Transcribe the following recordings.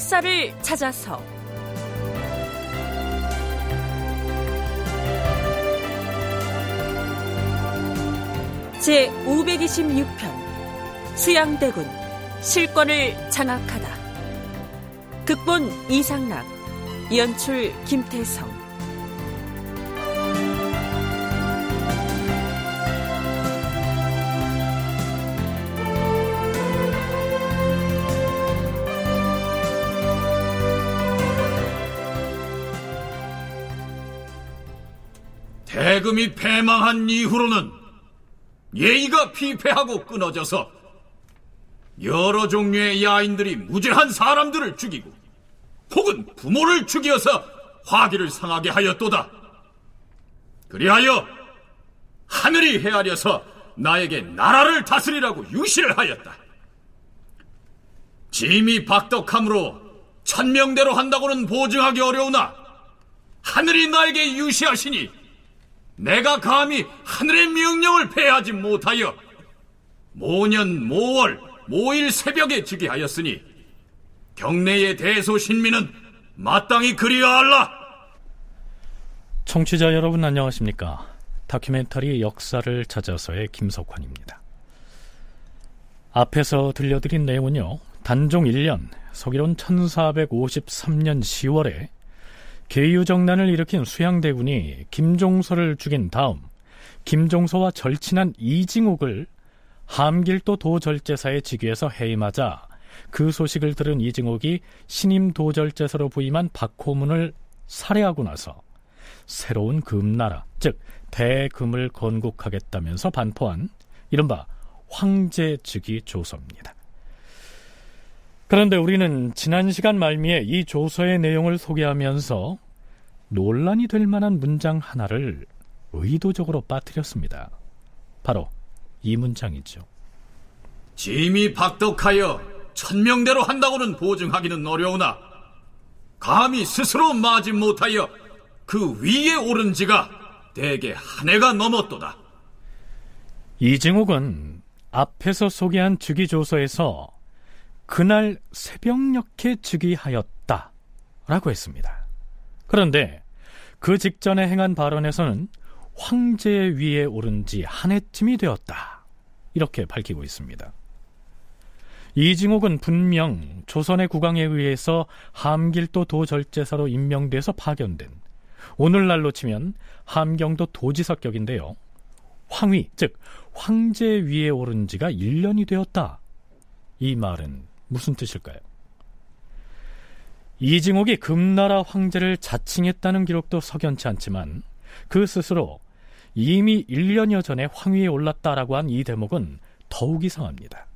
역사를 찾아서. 제 526편 수양대군 실권을 장악하다. 극본 이상락 연출 김태성 대금이 패망한 이후로는 예의가 피폐하고 끊어져서 여러 종류의 야인들이 무죄한 사람들을 죽이고 혹은 부모를 죽여서 화기를 상하게 하였도다. 그리하여 하늘이 헤아려서 나에게 나라를 다스리라고 유시를 하였다. 짐이 박덕함으로 천명대로 한다고는 보증하기 어려우나 하늘이 나에게 유시하시니 내가 감히 하늘의 명령을 폐하지 못하여 모년 모월 모일 새벽에 지게 하였으니 경내의 대소신민은 마땅히 그리하알라. 청취자 여러분 안녕하십니까? 다큐멘터리 역사를 찾아서의 김석환입니다. 앞에서 들려드린 내용은요. 단종 1년 서기론 1453년 10월에 계유정난을 일으킨 수양대군이 김종서를 죽인 다음 김종서와 절친한 이징옥을 함길도 도절제사의 직위에서 해임하자 그 소식을 들은 이징옥이 신임 도절제사로 부임한 박호문을 살해하고 나서 새로운 금나라, 즉 대금을 건국하겠다면서 반포한 이른바 황제 즉위 조서입니다. 그런데 우리는 지난 시간 말미에 이 조서의 내용을 소개하면서 논란이 될 만한 문장 하나를 의도적으로 빠뜨렸습니다. 바로 이 문장이죠. 짐이 박덕하여 천명대로 한다고는 보증하기는 어려우나 감히 스스로 마지 못하여 그 위에 오른 지가 대개 한 해가 넘었도다. 이징옥은 앞에서 소개한 주기조서에서 그날 새벽녘에 즉위하였다. 라고 했습니다. 그런데 그 직전에 행한 발언에서는 황제 위에 오른 지 한 해쯤이 되었다. 이렇게 밝히고 있습니다. 이징옥은 분명 조선의 국왕에 의해서 함길도 도절제사로 임명돼서 파견된 오늘날로 치면 함경도 도지사격인데요. 황위, 즉 황제 위에 오른 지가 1년이 되었다. 이 말은 무슨 뜻일까요? 이징옥이 금나라 황제를 자칭했다는 기록도 석연치 않지만 그 스스로 이미 1년여 전에 황위에 올랐다라고 한 이 대목은 더욱 이상합니다.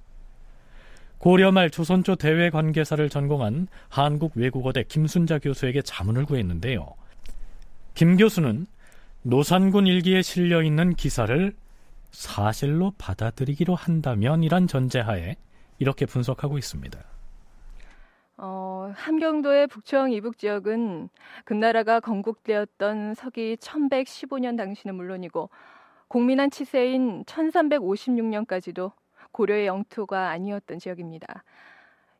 고려 말 조선조 대외 관계사를 전공한 한국 외국어대 김순자 교수에게 자문을 구했는데요. 김 교수는 노산군 일기에 실려 있는 기사를 사실로 받아들이기로 한다면 이란 전제하에 이렇게 분석하고 있습니다. 어, 함경도의 북청 이북 지역은 금나라가 건국되었던 서기 1115년 당시는 물론이고 공민한 치세인 1356년까지도 고려의 영토가 아니었던 지역입니다.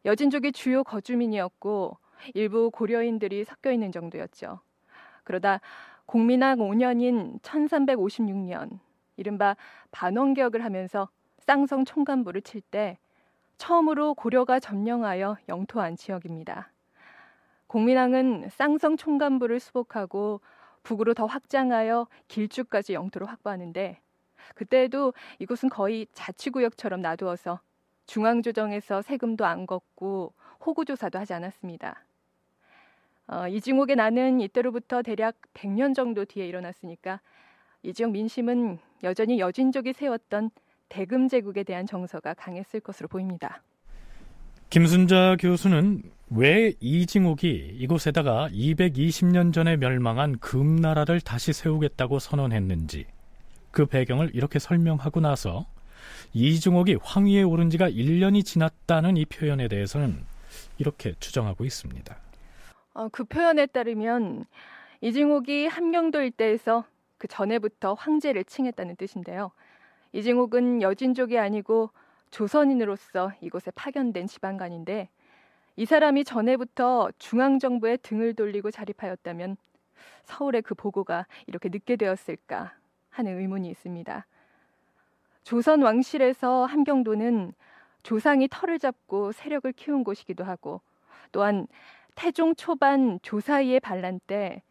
여진족이 주요 거주민이었고 일부 고려인들이 섞여 있는 정도였죠. 그러다 공민왕 5년인 1356년 이른바 반원격을 하면서 쌍성 총간부를 칠 때 처음으로 고려가 점령하여 영토한 지역입니다. 공민왕은 쌍성 총간부를 수복하고 북으로 더 확장하여 길주까지 영토를 확보하는데 그때에도 이곳은 거의 자치구역처럼 놔두어서 중앙조정에서 세금도 안 걷고 호구조사도 하지 않았습니다. 어, 이징옥의 나는 이때로부터 대략 100년 정도 뒤에 일어났으니까 이 지역 민심은 여전히 여진족이 세웠던 대금 제국에 대한 정서가 강했을 것으로 보입니다. 김순자 교수는 왜 이징옥이 이곳에다가 220년 전에 멸망한 금나라를 다시 세우겠다고 선언했는지 그 배경을 이렇게 설명하고 나서 이징옥이 황위에 오른 지가 1년이 지났다는 이 표현에 대해서는 이렇게 추정하고 있습니다. 어, 그 표현에 따르면 이징옥이 함경도 일대에서 그 전에부터 황제를 칭했다는 뜻인데요. 이징옥은 여진족이 아니고 조선인으로서 이곳에 파견된 지방관인데 이 사람이 전에부터 중앙정부에 등을 돌리고 자립하였다면 서울의 그 보고가 이렇게 늦게 되었을까 하는 의문이 있습니다. 조선 왕실에서 함경도는 조상이 털을 잡고 세력을 키운 곳이기도 하고 또한 태종 초반 조사이의 반란 때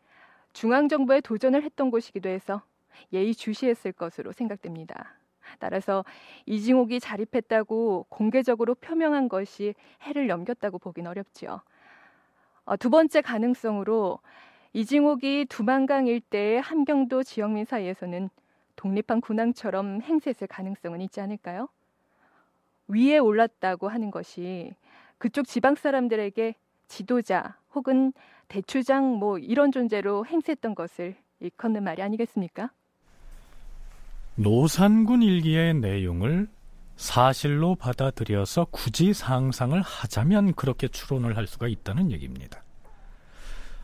중앙정부에 도전을 했던 곳이기도 해서 예의 주시했을 것으로 생각됩니다. 따라서 이징옥이 자립했다고 공개적으로 표명한 것이 해를 넘겼다고 보긴 어렵지요. 어, 두 번째 가능성으로 이징옥이 두만강 일대의 함경도 지역민 사이에서는 독립한 군왕처럼 행세했을 가능성은 있지 않을까요? 위에 올랐다고 하는 것이 그쪽 지방 사람들에게 지도자 혹은 대추장 뭐 이런 존재로 행세했던 것을 일컫는 말이 아니겠습니까? 노산군 일기의 내용을 사실로 받아들여서 굳이 상상을 하자면 그렇게 추론을 할 수가 있다는 얘기입니다.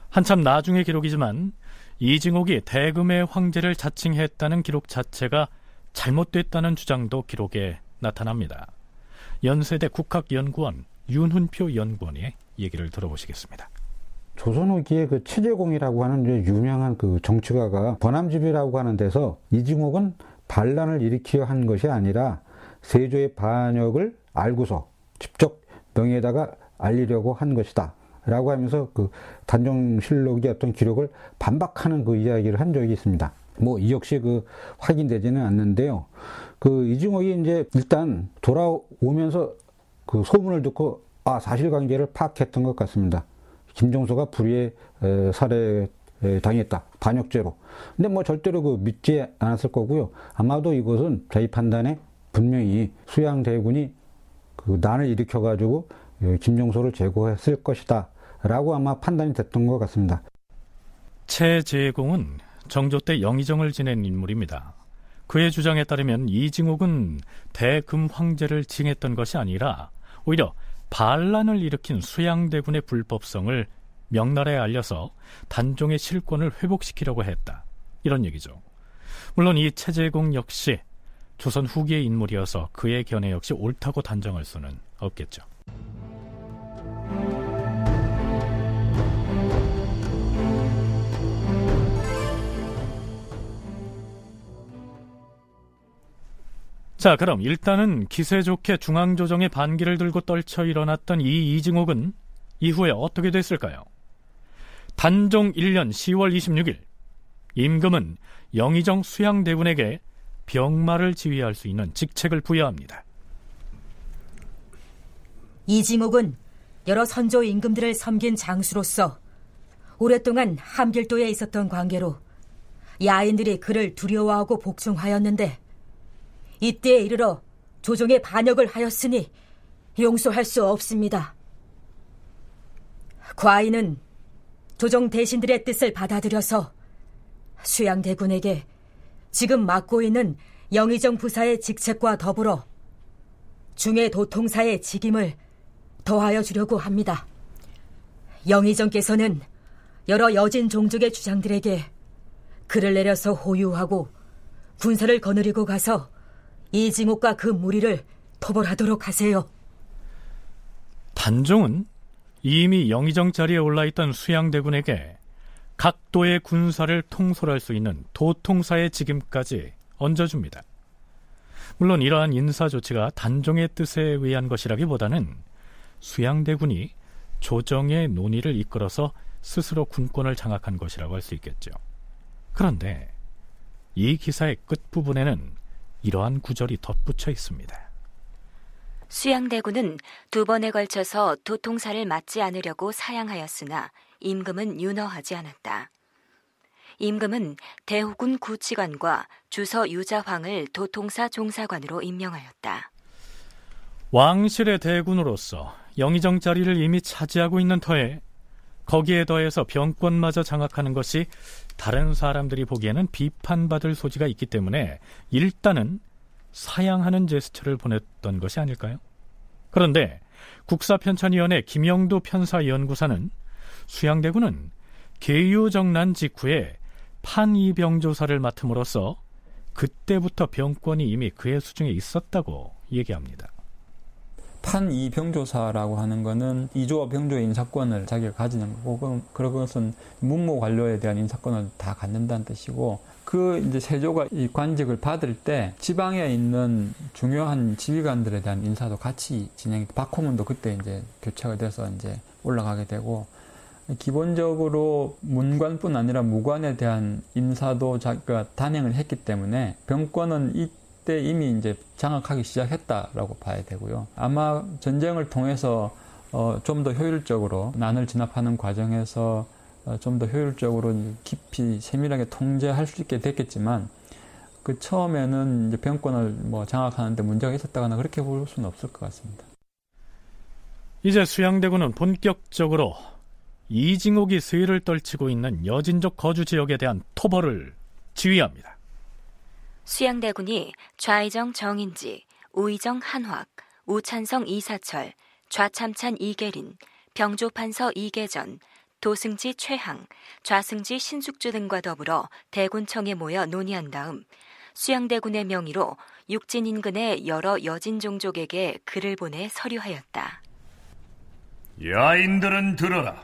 한참 나중의 기록이지만 이징옥이 대금의 황제를 자칭했다는 기록 자체가 잘못됐다는 주장도 기록에 나타납니다. 연세대 국학연구원 윤훈표 연구원의 얘기를 들어보시겠습니다. 조선 후기에 그 최재공이라고 하는 유명한 그 정치가가 번암집이라고 하는 데서 이징옥은 반란을 일으키려 한 것이 아니라 세조의 반역을 알고서 직접 명예에다가 알리려고 한 것이다. 라고 하면서 그 단종실록의 어떤 기록을 반박하는 그 이야기를 한 적이 있습니다. 뭐 이 역시 그 확인되지는 않는데요. 그 이중옥이 이제 일단 돌아오면서 그 소문을 듣고 아 사실관계를 파악했던 것 같습니다. 김종서가 불의에 살해 당했다 반역죄로. 근데 뭐 절대로 그 믿지 않았을 거고요. 아마도 이것은 저희 판단에 분명히 수양 대군이 그 난을 일으켜가지고 김종서를 제거했을 것이다. 라고 아마 판단이 됐던 것 같습니다. 최재공은 정조 때 영의정을 지낸 인물입니다. 그의 주장에 따르면 이징옥은 대금 황제를 징했던 것이 아니라 오히려 반란을 일으킨 수양대군의 불법성을 명나라에 알려서 단종의 실권을 회복시키려고 했다. 이런 얘기죠. 물론 이 최재공 역시 조선 후기의 인물이어서 그의 견해 역시 옳다고 단정할 수는 없겠죠. 자, 그럼 일단은 기세 좋게 중앙조정의 반기를 들고 떨쳐 일어났던 이 이징옥은 이후에 어떻게 됐을까요? 단종 1년 10월 26일 임금은 영의정 수양대군에게 병마를 지휘할 수 있는 직책을 부여합니다. 이징옥은 여러 선조 임금들을 섬긴 장수로서 오랫동안 함길도에 있었던 관계로 야인들이 그를 두려워하고 복종하였는데 이때에 이르러 조정에 반역을 하였으니 용서할 수 없습니다. 과인은 조정 대신들의 뜻을 받아들여서 수양대군에게 지금 맡고 있는 영의정 부사의 직책과 더불어 중해 도통사의 직임을 더하여 주려고 합니다. 영의정께서는 여러 여진 종족의 주장들에게 글을 내려서 호유하고 군사를 거느리고 가서 이징옥과 그 무리를 토벌하도록 하세요. 단종은 이미 영의정 자리에 올라있던 수양대군에게 각도의 군사를 통솔할 수 있는 도통사의 직임까지 얹어줍니다. 물론 이러한 인사 조치가 단종의 뜻에 의한 것이라기보다는 수양대군이 조정의 논의를 이끌어서 스스로 군권을 장악한 것이라고 할 수 있겠죠. 그런데 이 기사의 끝부분에는 이러한 구절이 덧붙여 있습니다. 수양대군은 두 번에 걸쳐서 도통사를 맞지 않으려고 사양하였으나 임금은 윤허하지 않았다. 임금은 대호군 구치관과 주서 유자황을 도통사 종사관으로 임명하였다. 왕실의 대군으로서 영의정 자리를 이미 차지하고 있는 터에 거기에 더해서 병권마저 장악하는 것이 다른 사람들이 보기에는 비판받을 소지가 있기 때문에 일단은 사양하는 제스처를 보냈던 것이 아닐까요? 그런데 국사편찬위원회 김영도 편사연구사는 수양대군은 계유정난 직후에 판이병 조사를 맡음으로써 그때부터 병권이 이미 그의 수중에 있었다고 얘기합니다. 판이병조사라고 하는 거는 이조와 병조의 인사권을 자기가 가지는 거고 그런 것은 문무 관료에 대한 인사권을 다 갖는다는 뜻이고 그 이제 세조가 이 관직을 받을 때 지방에 있는 중요한 지휘관들에 대한 인사도 같이 진행. 박호문도 그때 이제 교체가 돼서 이제 올라가게 되고 기본적으로 문관뿐 아니라 무관에 대한 인사도 자기가 단행을 했기 때문에 병권은 이때 이미 이제 장악하기 시작했다라고 봐야 되고요. 아마 전쟁을 통해서 어, 좀 더 효율적으로 난을 진압하는 과정에서 어, 좀 더 효율적으로 깊이 세밀하게 통제할 수 있게 됐겠지만 그 처음에는 이제 병권을 뭐 장악하는데 문제가 있었다거나 그렇게 볼 수는 없을 것 같습니다. 이제 수양대군은 본격적으로 이징옥이 수위를 떨치고 있는 여진족 거주 지역에 대한 토벌을 지휘합니다. 수양대군이 좌의정 정인지, 우의정 한확, 우찬성 이사철, 좌참찬 이계린, 병조판서 이계전, 도승지 최항, 좌승지 신숙주 등과 더불어 대군청에 모여 논의한 다음 수양대군의 명의로 육진 인근의 여러 여진 종족에게 글을 보내 서류하였다. 야인들은 들어라.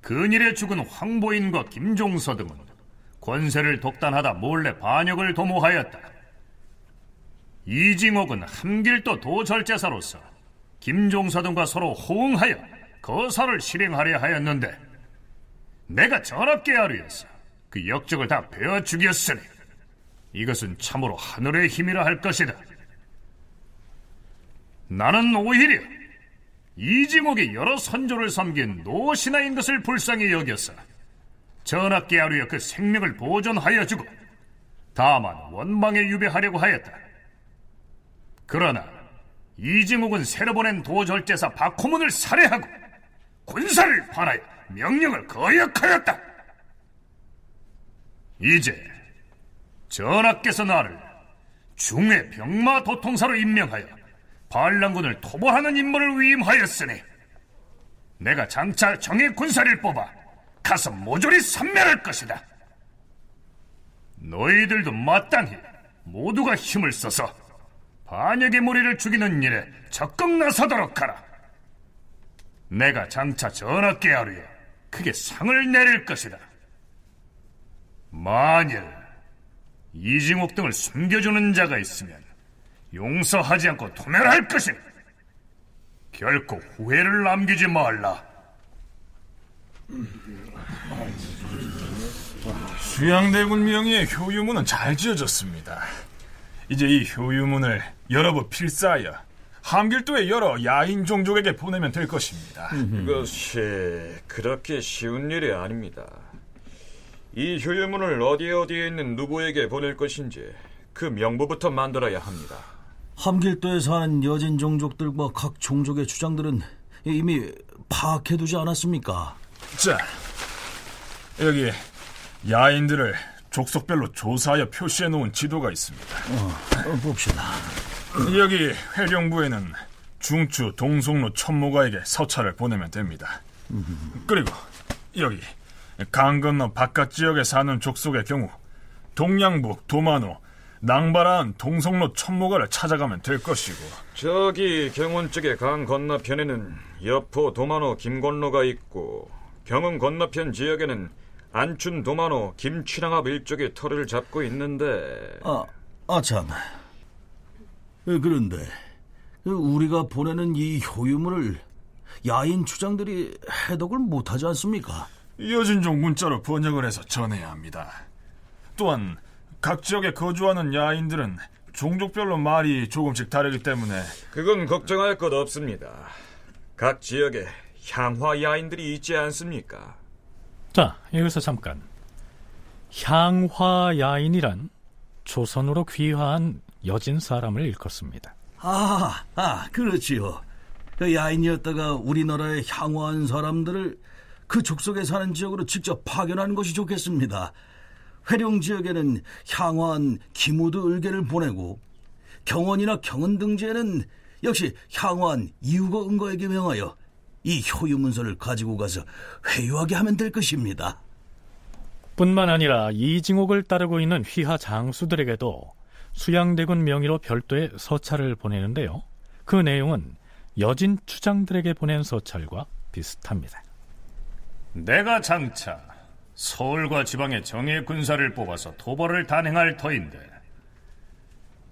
근일에 죽은 황보인과 김종서 등은 권세를 독단하다 몰래 반역을 도모하였다. 이징옥은 함길도 도절제사로서 김종서 등과 서로 호응하여 거사를 실행하려 하였는데 내가 전압게 하루였어. 그 역적을 다 베어 죽였으니 이것은 참으로 하늘의 힘이라 할 것이다. 나는 오히려 이지목이 여러 선조를 섬긴 노신하인 것을 불쌍히 여겼어. 전압게 하루여 그 생명을 보존하여 주고 다만 원망에 유배하려고 하였다. 그러나 이징옥은 새로 보낸 도절제사 박호문을 살해하고 군사를 관하여 명령을 거역하였다. 이제 전하께서 나를 중의 병마 도통사로 임명하여 반란군을 토벌하는 임무를 위임하였으니 내가 장차 정의 군사를 뽑아 가서 모조리 섬멸할 것이다. 너희들도 마땅히 모두가 힘을 써서 반역의 무리를 죽이는 일에 적극 나서도록 하라. 내가 장차 전하께 하루에 크게 상을 내릴 것이다. 만일 이징옥 등을 숨겨주는 자가 있으면 용서하지 않고 토멸할 것이다. 결코 후회를 남기지 말라. 수양대군 명의의 효유문은 잘 지어졌습니다. 이제 이 효유문을 여러 부 필사하여 함길도의 여러 야인 종족에게 보내면 될 것입니다. 그것이 그렇게 쉬운 일이 아닙니다. 이 효유문을 어디 어디에 있는 누구에게 보낼 것인지 그 명부부터 만들어야 합니다. 함길도에 사는 여진 종족들과 각 종족의 주장들은 이미 파악해두지 않았습니까? 자, 여기 야인들을 족속별로 조사하여 표시해 놓은 지도가 있습니다. 어, 어 봅시다. 여기 회령부에는 중추 동성로 천모가에게 서찰을 보내면 됩니다. 그리고 여기 강 건너 바깥 지역에 사는 족속의 경우 동양북 도만호 낭바라한 동성로 천모가를 찾아가면 될 것이고. 저기 경운 쪽의 강 건너편에는 여포 도만호 김건로가 있고 경은 건너편 지역에는 안춘 도만호 김취랑합 일족의 터를 잡고 있는데. 아, 아참. 예, 그런데 그 우리가 보내는 이 효유물을 야인 주장들이 해독을 못하지 않습니까? 여진종 문자로 번역을 해서 전해야 합니다. 또한 각 지역에 거주하는 야인들은 종족별로 말이 조금씩 다르기 때문에 그건 걱정할 것 없습니다. 각 지역에 향화 야인들이 있지 않습니까? 자, 여기서 잠깐. 향화 야인이란 조선으로 귀화한 여진 사람을 일컫습니다. 아, 아, 그렇지요. 그 야인이었다가 우리나라에 향후한 사람들을 그 족속에 사는 지역으로 직접 파견하는 것이 좋겠습니다. 회룡 지역에는 향후한 기무드 을계를 보내고 경원이나 경은 등지에는 역시 향후한 이유거 은거에게 명하여 이 효유 문서를 가지고 가서 회유하게 하면 될 것입니다. 뿐만 아니라 이징옥을 따르고 있는 휘하 장수들에게도 수양대군 명의로 별도의 서찰을 보내는데요. 그 내용은 여진 추장들에게 보낸 서찰과 비슷합니다. 내가 장차 서울과 지방의 정예 군사를 뽑아서 토벌을 단행할 터인데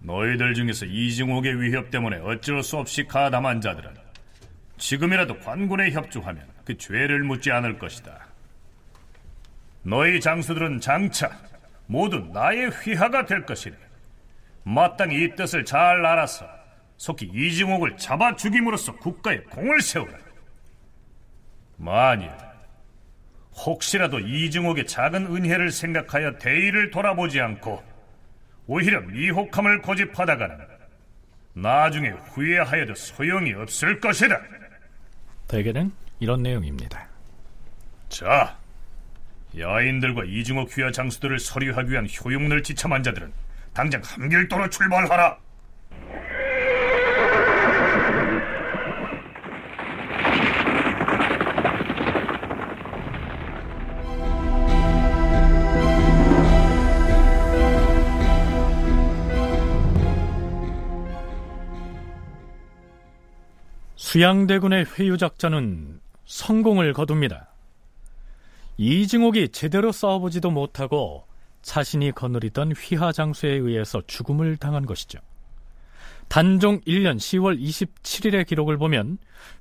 너희들 중에서 이징옥의 위협 때문에 어쩔 수 없이 가담한 자들은 지금이라도 관군에 협조하면 그 죄를 묻지 않을 것이다. 너희 장수들은 장차 모두 나의 휘하가 될 것이니 마땅히 이 뜻을 잘 알아서 속히 이징옥을 잡아 죽임으로써 국가에 공을 세우라. 만일 혹시라도 이징옥의 작은 은혜를 생각하여 대의를 돌아보지 않고 오히려 미혹함을 고집하다가는 나중에 후회하여도 소용이 없을 것이다. 대개는 이런 내용입니다. 자, 야인들과 이중옥 휘하 장수들을 서류하기 위한 효용을 지참한 자들은 당장 함길도로 출발하라. 수양대군의 회유 작전은 성공을 거둡니다. 이징옥이 제대로 싸워보지도 못하고 자신이 거느리던 휘하 장수에 의해서 죽음을 당한 것이죠. 단종 1년 10월 27일의 기록을 보면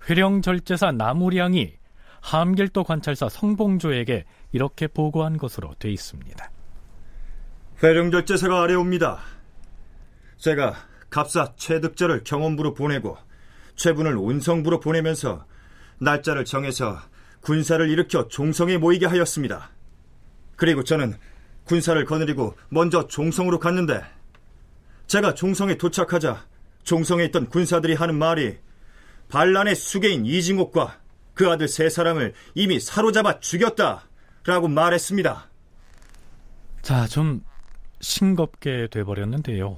회령 절제사 나무량이 함길도 관찰사 성봉조에게 이렇게 보고한 것으로 돼 있습니다. 회령 절제사가 아래옵니다. 제가 갑사 최득절을 경원부로 보내고 최분을 온성부로 보내면서 날짜를 정해서 군사를 일으켜 종성에 모이게 하였습니다. 그리고 저는 군사를 거느리고 먼저 종성으로 갔는데 제가 종성에 도착하자 종성에 있던 군사들이 하는 말이 반란의 수계인 이징옥과 그 아들 세 사람을 이미 사로잡아 죽였다라고 말했습니다. 자, 좀 싱겁게 돼버렸는데요.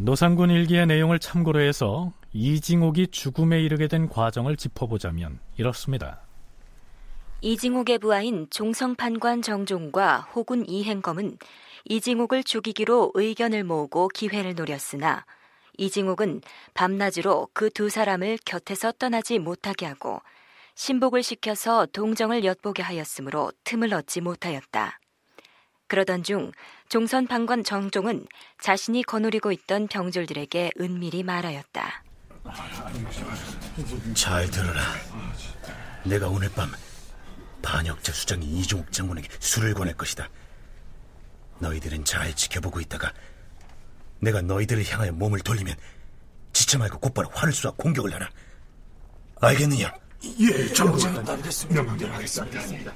노상군 일기의 내용을 참고로 해서 이징옥이 죽음에 이르게 된 과정을 짚어보자면 이렇습니다. 이징옥의 부하인 종성판관 정종과 호군 이행검은 이징옥을 죽이기로 의견을 모으고 기회를 노렸으나 이징옥은 밤낮으로 그 두 사람을 곁에서 떠나지 못하게 하고 신복을 시켜서 동정을 엿보게 하였으므로 틈을 얻지 못하였다. 그러던 중 종선 판관 정종은 자신이 거느리고 있던 병졸들에게 은밀히 말하였다. 잘 들어라. 내가 오늘 밤 반역자 수장이 이종욱 장군에게 술을 권할 것이다. 너희들은 잘 지켜보고 있다가 내가 너희들을 향하여 몸을 돌리면 지체 말고 곧바로 화를 쏘아 공격을 하라. 알겠느냐? 예, 장군. 명령대로 하겠습니다.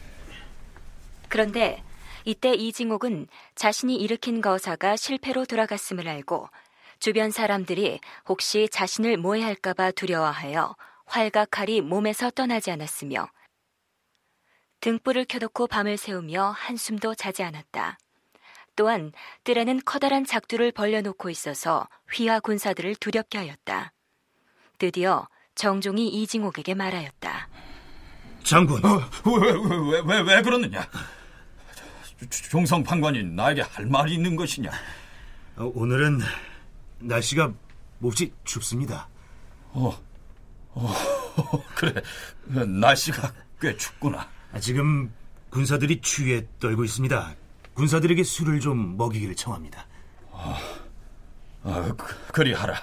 그런데 이때 이징옥은 자신이 일으킨 거사가 실패로 돌아갔음을 알고 주변 사람들이 혹시 자신을 모해할까봐 두려워하여 활과 칼이 몸에서 떠나지 않았으며 등불을 켜놓고 밤을 새우며 한숨도 자지 않았다. 또한 뜰에는 커다란 작두를 벌려놓고 있어서 휘하 군사들을 두렵게 하였다. 드디어 정종이 이징옥에게 말하였다. 장군, 어, 왜, 왜, 왜, 왜 그러느냐? 종성 판관이 나에게 할 말이 있는 것이냐? 어, 오늘은 날씨가 몹시 춥습니다. 어, 어 그래. 날씨가 꽤 춥구나. 아, 지금 군사들이 추위에 떨고 있습니다. 군사들에게 술을 좀 먹이기를 청합니다. 아, 아 그, 그리 하라.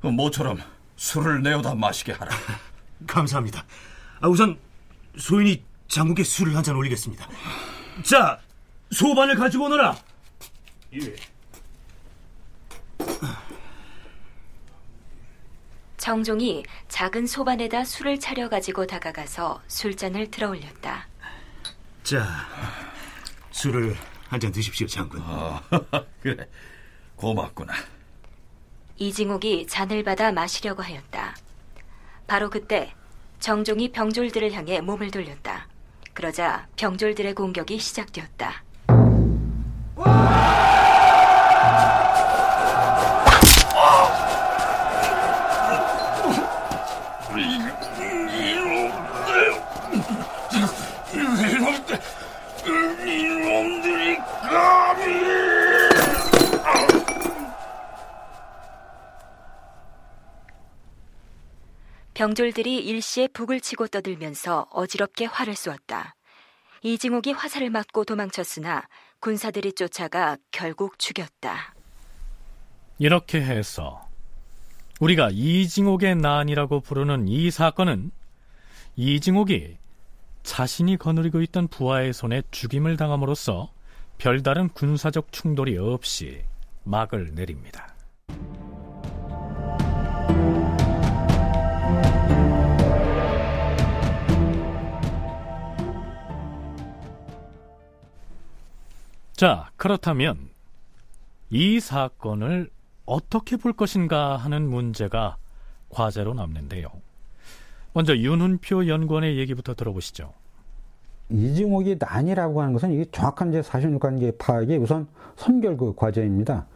모처럼 술을 내어다 마시게 하라. 감사합니다. 아, 우선 소인이 장군께 술을 한 잔 올리겠습니다. 자, 소반을 가지고 오너라. 예. 정종이 작은 소반에다 술을 차려 가지고 다가가서 술잔을 들어 올렸다. 자, 술을 한 잔 드십시오, 장군. 어, 그래, 고맙구나. 이징옥이 잔을 받아 마시려고 하였다. 바로 그때 정종이 병졸들을 향해 몸을 돌렸다. 그러자 병졸들의 공격이 시작되었다. 병졸들이 일시에 북을 치고 떠들면서 어지럽게 활을 쏘았다. 이징옥이 화살을 맞고 도망쳤으나 군사들이 쫓아가 결국 죽였다. 이렇게 해서 우리가 이징옥의 난이라고 부르는 이 사건은 이징옥이 자신이 거느리고 있던 부하의 손에 죽임을 당함으로써 별다른 군사적 충돌이 없이 막을 내립니다. 자, 그렇다면 이 사건을 어떻게 볼 것인가 하는 문제가 과제로 남는데요. 먼저 윤훈표 연구원의 얘기부터 들어보시죠. 이징옥이 난이라고 하는 것은 이게 정확한 이제 사실관계 파악의 우선 선결 그 과제입니다.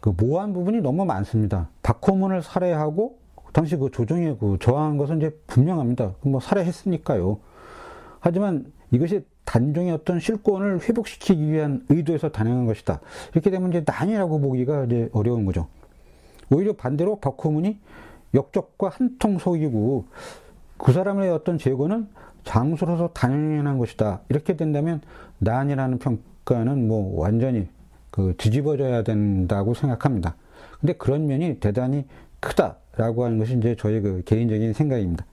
그 모호한 부분이 너무 많습니다. 박호문을 살해하고 당시 그 조정에 그 저항한 것은 이제 분명합니다. 뭐 살해했으니까요. 하지만 이것이 단종의 어떤 실권을 회복시키기 위한 의도에서 단행한 것이다. 이렇게 되면 이제 난이라고 보기가 이제 어려운 거죠. 오히려 반대로 박호문이 역적과 한통 속이고 그 사람의 어떤 재고는 장수로서 단행한 것이다. 이렇게 된다면 난이라는 평가는 뭐 완전히 그 뒤집어져야 된다고 생각합니다. 근데 그런 면이 대단히 크다라고 하는 것이 이제 저의 그 개인적인 생각입니다.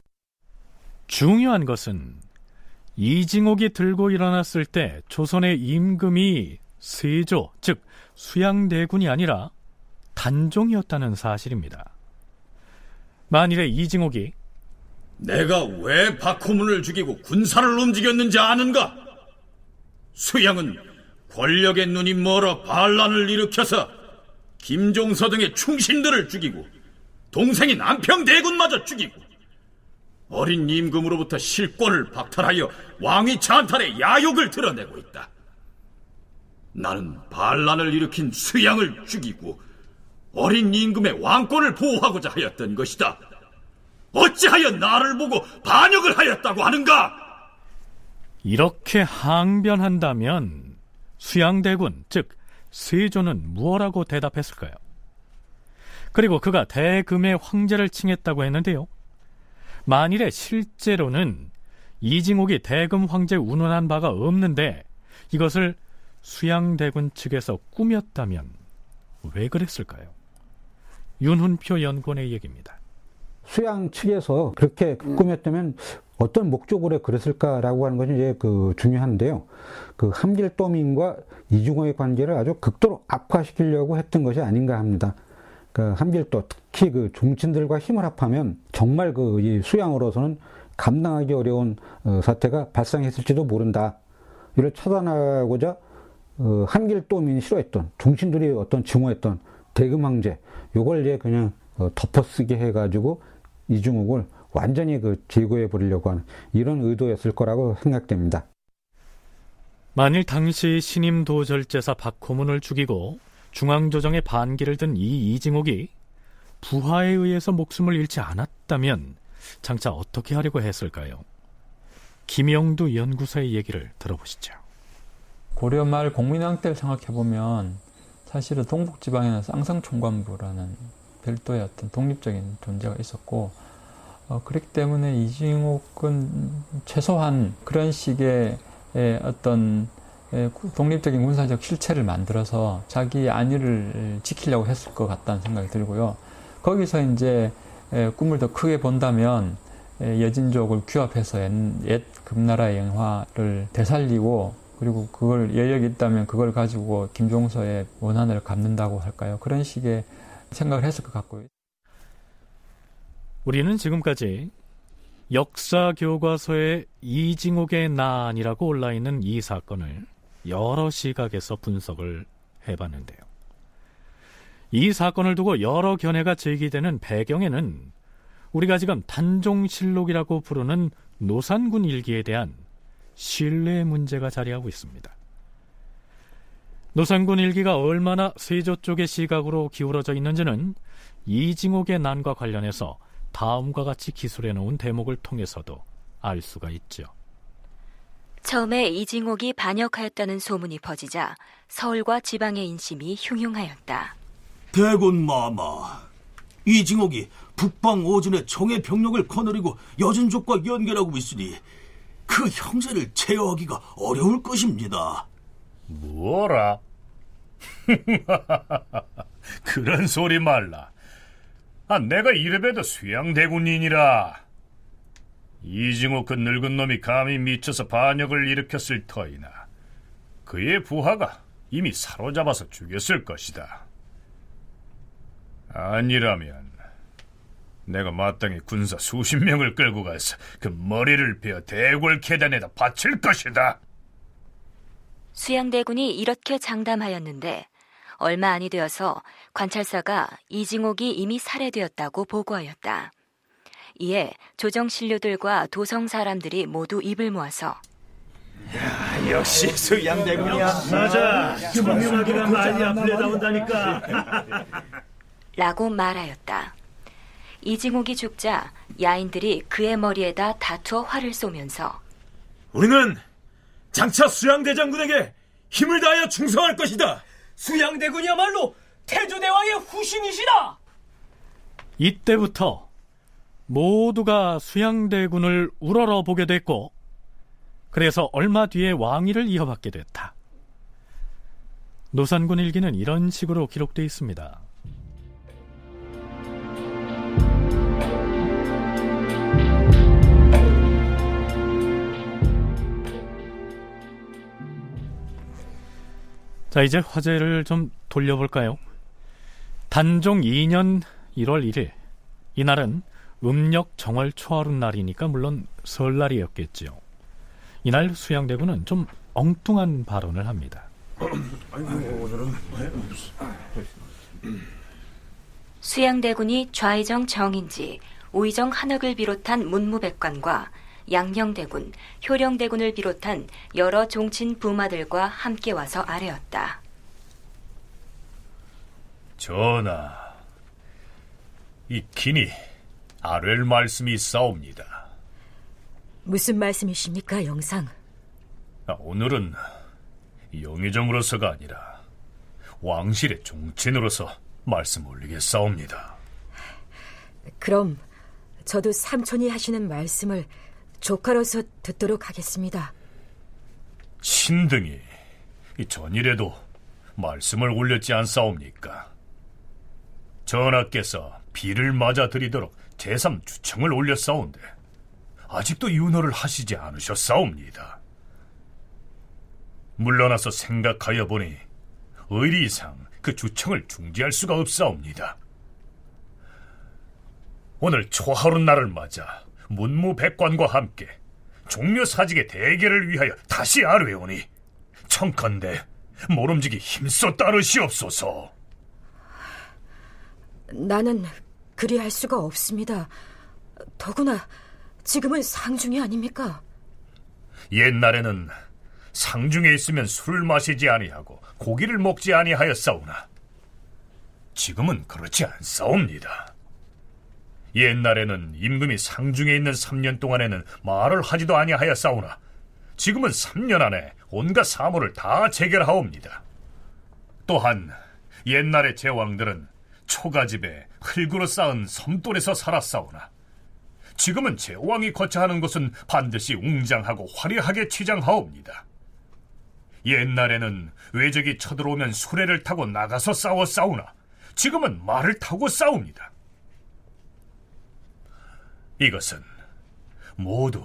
중요한 것은 이징옥이 들고 일어났을 때 조선의 임금이 세조, 즉 수양대군이 아니라 단종이었다는 사실입니다. 만일에 이징옥이 내가 왜 박호문을 죽이고 군사를 움직였는지 아는가? 수양은 권력의 눈이 멀어 반란을 일으켜서 김종서 등의 충신들을 죽이고 동생인 안평대군마저 죽이고 어린 임금으로부터 실권을 박탈하여 왕위 찬탈의 야욕을 드러내고 있다. 나는 반란을 일으킨 수양을 죽이고 어린 임금의 왕권을 보호하고자 하였던 것이다. 어찌하여 나를 보고 반역을 하였다고 하는가? 이렇게 항변한다면 수양대군, 즉 세조는 무엇라고 대답했을까요? 그리고 그가 대금의 황제를 칭했다고 했는데요. 만일에 실제로는 이징옥이 대금 황제 운운한 바가 없는데 이것을 수양대군 측에서 꾸몄다면 왜 그랬을까요? 윤훈표 연구원의 얘기입니다. 수양 측에서 그렇게 꾸몄다면 어떤 목적으로 그랬을까라고 하는 것이 이제 그 중요한데요. 그 함길도민과 이중호의 관계를 아주 극도로 악화시키려고 했던 것이 아닌가 합니다. 그 함길도 특히 그 종친들과 힘을 합하면 정말 그 수양으로서는 감당하기 어려운 어, 사태가 발생했을지도 모른다. 이를 차단하고자 어, 함길도민이 싫어했던 종친들이 어떤 증오했던 대금황제 요걸 이제 그냥 어, 덮어쓰게 해가지고 이중욱을 완전히 그 제거해 버리려고 하는 이런 의도였을 거라고 생각됩니다. 만일 당시 신임 도절제사 박호문을 죽이고 중앙조정에 반기를 든 이 이징옥이 부하에 의해서 목숨을 잃지 않았다면 장차 어떻게 하려고 했을까요? 김영두 연구사의 얘기를 들어보시죠. 고려 말 공민왕 때를 생각해보면 사실은 동북지방에는 쌍상총관부라는 별도의 어떤 독립적인 존재가 있었고 어, 그렇기 때문에 이징옥은 최소한 그런 식의 어떤 독립적인 군사적 실체를 만들어서 자기 안위를 지키려고 했을 것 같다는 생각이 들고요. 거기서 이제 꿈을 더 크게 본다면 여진족을 규합해서 옛, 옛 금나라의 영화를 되살리고 그리고 그걸 여력이 있다면 그걸 가지고 김종서의 원한을 갚는다고 할까요? 그런 식의 생각을 했을 것 같고요. 우리는 지금까지 역사 교과서에 이징옥의 난이라고 올라 있는 이 사건을 여러 시각에서 분석을 해봤는데요. 이 사건을 두고 여러 견해가 제기되는 배경에는 우리가 지금 단종실록이라고 부르는 노산군 일기에 대한 신뢰 문제가 자리하고 있습니다. 노산군 일기가 얼마나 세조 쪽의 시각으로 기울어져 있는지는 이징옥의 난과 관련해서 다음과 같이 기술해 놓은 대목을 통해서도 알 수가 있죠. 처음에 이징옥이 반역하였다는 소문이 퍼지자 서울과 지방의 인심이 흉흉하였다. 대군 마마, 이징옥이 북방 오전에 청해 병력을 거느리고 여진족과 연결하고 있으니 그 형세를 제어하기가 어려울 것입니다. 뭐라? 그런 소리 말라. 아, 내가 이래봬도 수양대군이니라. 이징옥 그 늙은 놈이 감히 미쳐서 반역을 일으켰을 터이나 그의 부하가 이미 사로잡아서 죽였을 것이다. 아니라면 내가 마땅히 군사 수십 명을 끌고 가서 그 머리를 베어 대궐 계단에다 바칠 것이다. 수양대군이 이렇게 장담하였는데 얼마 안이 되어서 관찰사가 이징옥이 이미 살해되었다고 보고하였다. 이에 조정 신료들과 도성 사람들이 모두 입을 모아서 야, 역시 수양대군이야. 맞아. 분명하기가 많이 앞에 나온다니까. 라고 말하였다. 이징옥이 죽자 야인들이 그의 머리에다 다투어 활을 쏘면서 우리는 장차 수양대장군에게 힘을 다하여 충성할 것이다. 수양대군이야말로 태조대왕의 후신이시다. 이때부터 모두가 수양대군을 우러러 보게 됐고 그래서 얼마 뒤에 왕위를 이어받게 됐다. 노산군 일기는 이런 식으로 기록되어 있습니다. 자, 이제 화제를 좀 돌려볼까요? 단종 2년 1월 1일. 이날은 음력 정월 초하룻 날이니까 물론 설날이었겠지요. 이날 수양대군은 좀 엉뚱한 발언을 합니다. 수양대군이 좌의정 정인지, 우의정 한옥을 비롯한 문무백관과 양녕대군, 효령대군을 비롯한 여러 종친 부마들과 함께 와서 아뢰었다. 전하, 이 긴이 아랠 말씀이 있사옵니다. 무슨 말씀이십니까, 영상? 아, 오늘은 영의정으로서가 아니라 왕실의 종친으로서 말씀 올리겠사옵니다. 그럼 저도 삼촌이 하시는 말씀을 조카로서 듣도록 하겠습니다. 신등이 전일에도 말씀을 올렸지 않사옵니까? 전하께서 비를 맞아 드리도록 제3 주청을 올렸사온데 아직도 윤호를 하시지 않으셨사옵니다. 물러나서 생각하여 보니 의리상 그 주청을 중지할 수가 없사옵니다. 오늘 초하루 날을 맞아 문무백관과 함께 종묘 사직의 대계를 위하여 다시 아뢰오니 청컨대 모름지기 힘써 따르시옵소서. 나는 그리할 수가 없습니다. 더구나 지금은 상중이 아닙니까? 옛날에는 상중에 있으면 술을 마시지 아니하고 고기를 먹지 아니하였사오나 지금은 그렇지 않사옵니다. 옛날에는 임금이 상중에 있는 3년 동안에는 말을 하지도 아니하였사오나 지금은 3년 안에 온갖 사물을 다 재결하옵니다. 또한 옛날의 제왕들은 초가집에 흙으로 쌓은 섬돌에서 살았사오나 지금은 제왕이 거처하는 곳은 반드시 웅장하고 화려하게 치장하옵니다. 옛날에는 외적이 쳐들어오면 수레를 타고 나가서 싸워 싸우나 지금은 말을 타고 싸웁니다. 이것은 모두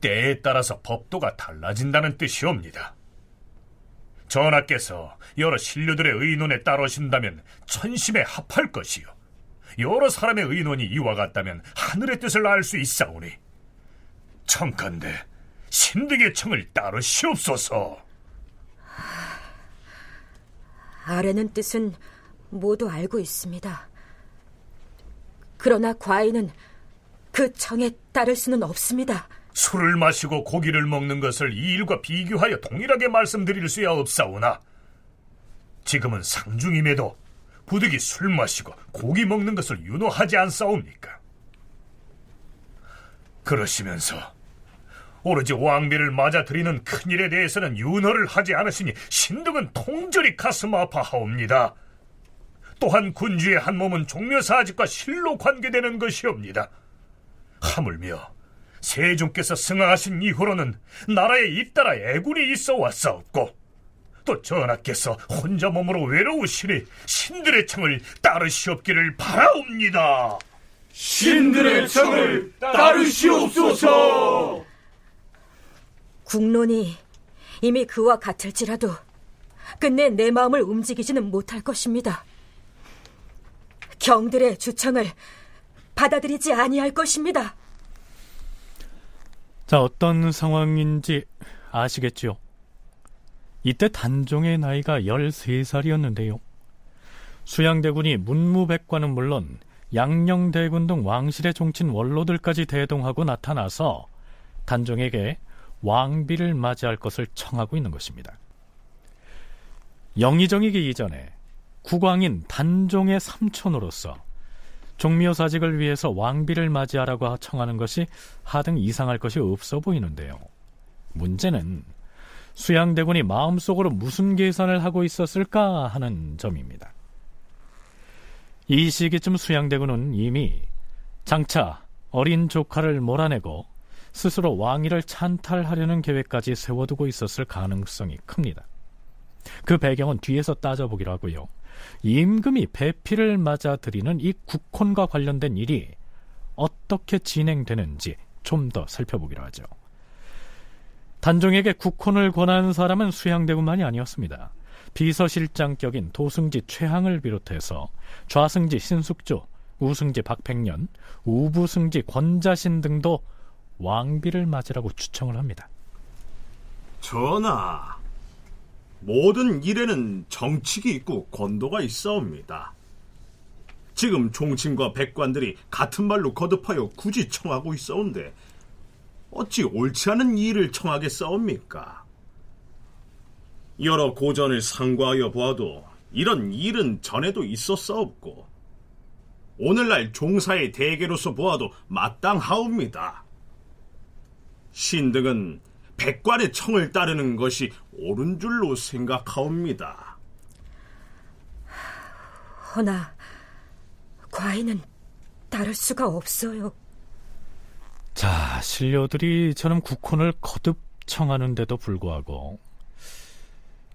때에 따라서 법도가 달라진다는 뜻이옵니다. 전하께서 여러 신료들의 의논에 따르신다면 천심에 합할 것이요. 여러 사람의 의논이 이와 같다면 하늘의 뜻을 알 수 있사오니 청컨대 신득의 청을 따르시옵소서. 아래는 뜻은 모두 알고 있습니다. 그러나 과인은 그 청에 따를 수는 없습니다. 술을 마시고 고기를 먹는 것을 이 일과 비교하여 동일하게 말씀드릴 수야 없사오나 지금은 상중임에도 부득이 술 마시고 고기 먹는 것을 윤호하지 않사옵니까? 그러시면서 오로지 왕비를 맞아들이는 큰일에 대해서는 윤호를 하지 않으시니 신등은 통절히 가슴 아파하옵니다. 또한 군주의 한 몸은 종묘사직과 실로 관계되는 것이옵니다. 하물며 세종께서 승하하신 이후로는 나라에 잇따라 애군이 있어 왔사옵고 또 전하께서 혼자 몸으로 외로우시니 신들의 청을 따르시옵기를 바라옵니다. 신들의 청을 따르시옵소서. 국론이 이미 그와 같을지라도 끝내 내 마음을 움직이지는 못할 것입니다. 경들의 주청을 받아들이지 아니할 것입니다. 자, 어떤 상황인지 아시겠지요? 이때 단종의 나이가 13살이었는데요. 수양대군이 문무백관은 물론 양녕대군 등 왕실의 종친 원로들까지 대동하고 나타나서 단종에게 왕비를 맞이할 것을 청하고 있는 것입니다. 영의정이기 이전에 국왕인 단종의 삼촌으로서 종묘 사직을 위해서 왕비를 맞이하라고 청하는 것이 하등 이상할 것이 없어 보이는데요. 문제는 수양대군이 마음속으로 무슨 계산을 하고 있었을까 하는 점입니다. 이 시기쯤 수양대군은 이미 장차 어린 조카를 몰아내고 스스로 왕위를 찬탈하려는 계획까지 세워두고 있었을 가능성이 큽니다. 그 배경은 뒤에서 따져보기로 하고요. 임금이 배피를 맞아 들이는 이 국혼과 관련된 일이 어떻게 진행되는지 좀 더 살펴보기로 하죠. 단종에게 국혼을 권한 사람은 수양대군만이 아니었습니다. 비서실장격인 도승지 최항을 비롯해서 좌승지 신숙조, 우승지 박팽년, 우부승지 권자신 등도 왕비를 맞으라고 추청을 합니다. 전하, 모든 일에는 정칙이 있고 권도가 있어옵니다. 지금 종친과 백관들이 같은 말로 거듭하여 굳이 청하고 있어온데 어찌 옳지 않은 일을 청하겠사옵니까? 여러 고전을 상고하여 보아도 이런 일은 전에도 있었사옵고 오늘날 종사의 대계로서 보아도 마땅하옵니다. 신등은 백관의 청을 따르는 것이 옳은 줄로 생각하옵니다. 허나 과인은 따를 수가 없어요. 자, 신료들이 저는 국혼을 거듭 청하는데도 불구하고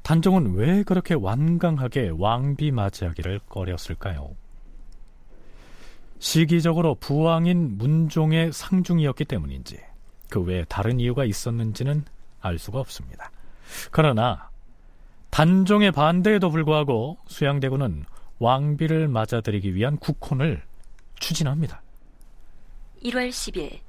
단종은 왜 그렇게 완강하게 왕비 맞이하기를 꺼렸을까요? 시기적으로 부왕인 문종의 상중이었기 때문인지 그 외에 다른 이유가 있었는지는 알 수가 없습니다. 그러나 단종의 반대에도 불구하고 수양대군은 왕비를 맞아들이기 위한 국혼을 추진합니다. 1월 10일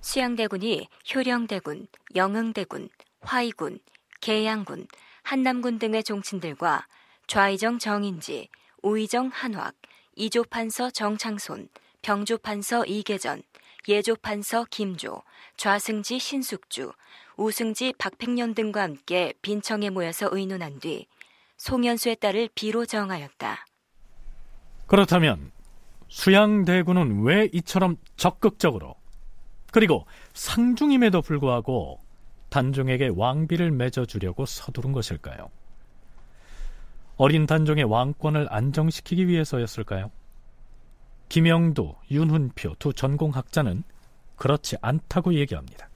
수양대군이 효령대군, 영흥대군, 화이군, 계양군, 한남군 등의 종친들과 좌의정 정인지, 우의정 한확, 이조판서 정창손, 병조판서 이계전, 예조판서 김조, 좌승지 신숙주, 우승지 박팽년 등과 함께 빈청에 모여서 의논한 뒤 송현수의 딸을 비로 정하였다. 그렇다면 수양대군은 왜 이처럼 적극적으로 그리고 상중임에도 불구하고 단종에게 왕비를 맺어주려고 서두른 것일까요? 어린 단종의 왕권을 안정시키기 위해서였을까요? 김영도, 윤훈표 두 전공학자는 그렇지 않다고 얘기합니다.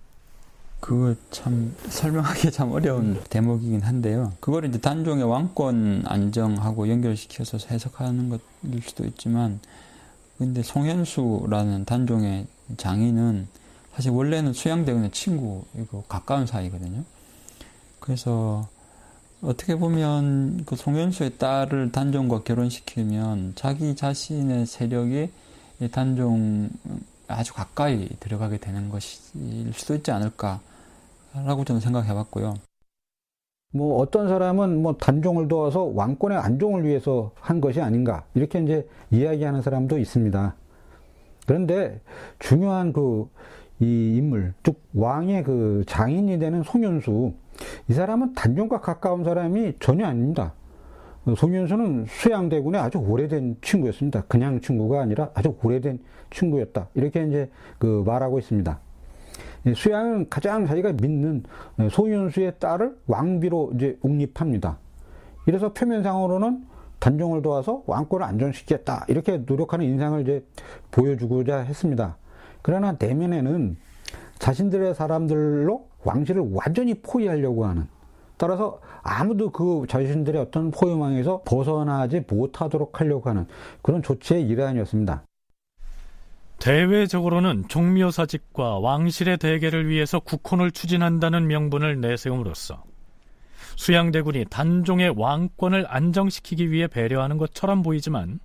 그거 참 설명하기 참 어려운 대목이긴 한데요. 그걸 이제 단종의 왕권 안정하고 연결시켜서 해석하는 것일 수도 있지만, 근데 송현수라는 단종의 장인은 사실 원래는 수양대군의 친구이고 가까운 사이거든요. 그래서 어떻게 보면 그 송현수의 딸을 단종과 결혼시키면 자기 자신의 세력이 단종 아주 가까이 들어가게 되는 것일 수도 있지 않을까라고 저는 생각해 봤고요. 뭐 어떤 사람은 뭐 단종을 도와서 왕권의 안종을 위해서 한 것이 아닌가 이렇게 이제 이야기하는 사람도 있습니다. 그런데 중요한 그 이 인물 즉 왕의 그 장인이 되는 송현수 이 사람은 단종과 가까운 사람이 전혀 아닙니다. 송현수는 수양대군의 아주 오래된 친구였습니다. 그냥 친구가 아니라 아주 오래된 친구였다. 이렇게 이제 그 말하고 있습니다. 수양은 가장 자기가 믿는 송현수의 딸을 왕비로 이제 옹립합니다. 이래서 표면상으로는 단종을 도와서 왕권을 안정시켰다 이렇게 노력하는 인상을 이제 보여주고자 했습니다. 그러나 대면에는 자신들의 사람들로 왕실을 완전히 포위하려고 하는 따라서 아무도 그 자신들의 어떤 포위망에서 벗어나지 못하도록 하려고 하는 그런 조치의 일환이었습니다. 대외적으로는 종묘사직과 왕실의 대계를 위해서 국혼을 추진한다는 명분을 내세움으로써 수양대군이 단종의 왕권을 안정시키기 위해 배려하는 것처럼 보이지만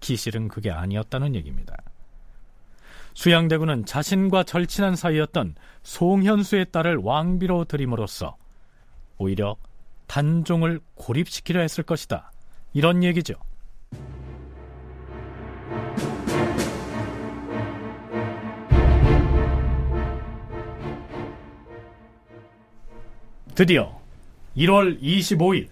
기실은 그게 아니었다는 얘기입니다. 수양대군은 자신과 절친한 사이였던 송현수의 딸을 왕비로 들임으로써 오히려 단종을 고립시키려 했을 것이다. 이런 얘기죠. 드디어 1월 25일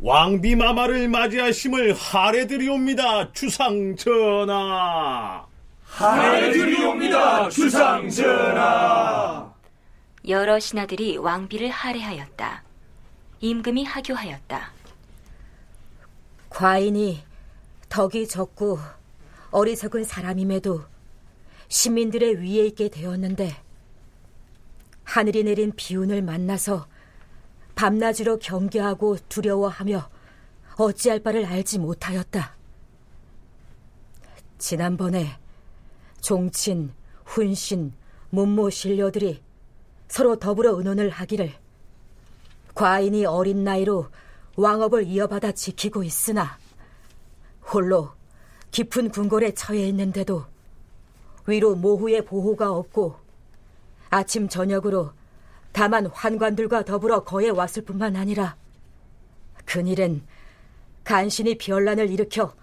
왕비 마마를 맞이하심을 하래드리옵니다 주상 전하 하래드리옵니다 주상 전하 여러 신하들이 왕비를 할애하였다. 임금이 하교하였다. 과인이 덕이 적고 어리석은 사람임에도 시민들의 위에 있게 되었는데 하늘이 내린 비운을 만나서 밤낮으로 경계하고 두려워하며 어찌할 바를 알지 못하였다. 지난번에 종친, 훈신, 문모 신료들이 서로 더불어 의논을 하기를 과인이 어린 나이로 왕업을 이어받아 지키고 있으나 홀로 깊은 궁궐에 처해 있는데도 위로 모후의 보호가 없고 아침 저녁으로 다만 환관들과 더불어 거에 왔을 뿐만 아니라 그일은 간신히 변란을 일으켜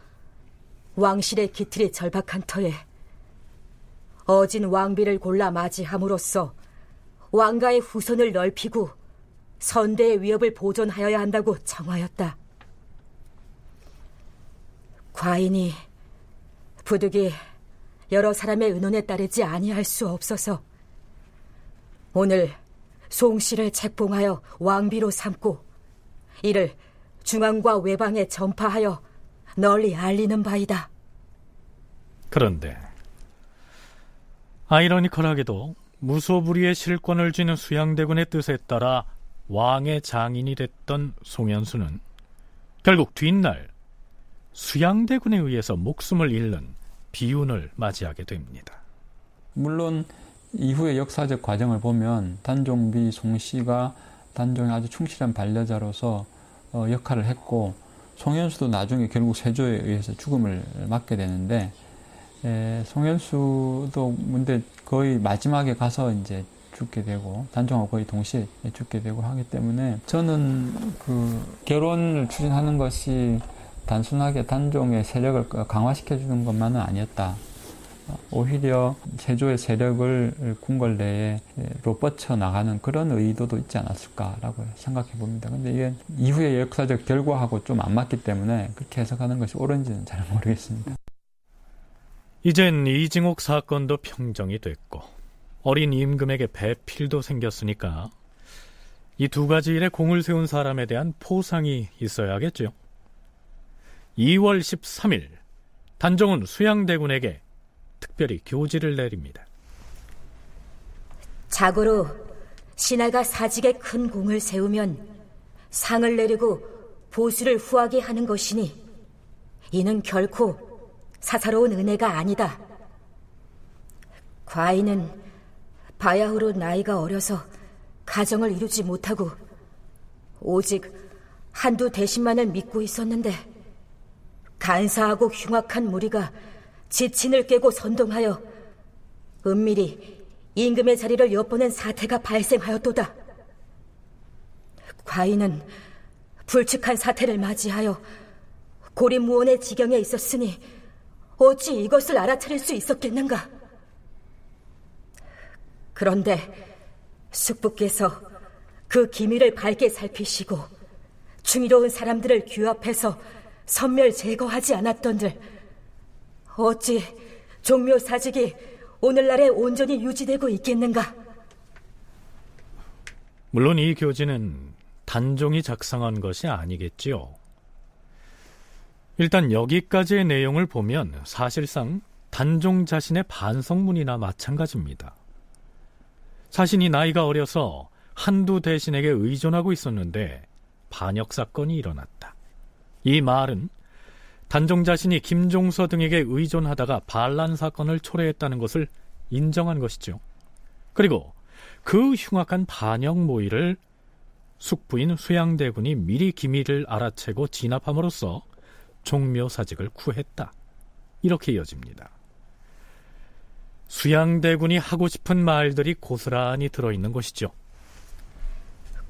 왕실의 기틀이 절박한 터에 어진 왕비를 골라 맞이함으로써 왕가의 후손을 넓히고 선대의 위협을 보존하여야 한다고 청하였다. 과인이 부득이 여러 사람의 의논에 따르지 아니할 수 없어서 오늘 송씨를 책봉하여 왕비로 삼고 이를 중앙과 외방에 전파하여 널리 알리는 바이다. 그런데 아이러니컬하게도 무소불위의 실권을 쥐는 수양대군의 뜻에 따라 왕의 장인이 됐던 송현수는 결국 뒷날 수양대군에 의해서 목숨을 잃는 비운을 맞이하게 됩니다. 물론 이후의 역사적 과정을 보면 단종비 송씨가 단종의 아주 충실한 반려자로서 어, 역할을 했고 송현수도 나중에 결국 세조에 의해서 죽음을 맞게 되는데 에, 송현수도 근데 거의 마지막에 가서 이제 죽게 되고 단종하고 거의 동시에 죽게 되고 하기 때문에 저는 그 결혼을 추진하는 것이 단순하게 단종의 세력을 강화시켜 주는 것만은 아니었다. 오히려 세조의 세력을 궁궐 내로 뻗쳐 나가는 그런 의도도 있지 않았을까라고 생각해 봅니다. 근데 이게 이후의 역사적 결과하고 좀 안 맞기 때문에 그렇게 해석하는 것이 옳은지는 잘 모르겠습니다. 이젠 이징옥 사건도 평정이 됐고 어린 임금에게 배필도 생겼으니까 이 두 가지 일에 공을 세운 사람에 대한 포상이 있어야겠죠. 2월 13일 단종은 수양대군에게 특별히 교지를 내립니다. 자고로 신하가 사직에 큰 공을 세우면 상을 내리고 보수를 후하게 하는 것이니 이는 결코 사사로운 은혜가 아니다. 과인은 바야흐로 나이가 어려서 가정을 이루지 못하고 오직 한두 대신만을 믿고 있었는데 간사하고 흉악한 무리가 지친을 깨고 선동하여 은밀히 임금의 자리를 엿보는 사태가 발생하였도다. 과인은 불측한 사태를 맞이하여 고립무원의 지경에 있었으니 어찌 이것을 알아차릴 수 있었겠는가? 그런데 숙부께서 그 기밀을 밝게 살피시고 중의로운 사람들을 규합해서 선멸 제거하지 않았던들 어찌 종묘 사직이 오늘날에 온전히 유지되고 있겠는가? 물론 이 교지는 단종이 작성한 것이 아니겠지요. 일단 여기까지의 내용을 보면 사실상 단종 자신의 반성문이나 마찬가지입니다. 자신이 나이가 어려서 한두 대신에게 의존하고 있었는데 반역 사건이 일어났다. 이 말은 단종 자신이 김종서 등에게 의존하다가 반란 사건을 초래했다는 것을 인정한 것이죠. 그리고 그 흉악한 반역 모의를 숙부인 수양대군이 미리 기밀을 알아채고 진압함으로써 종묘사직을 구했다. 이렇게 이어집니다. 수양대군이 하고 싶은 말들이 고스란히 들어있는 것이죠.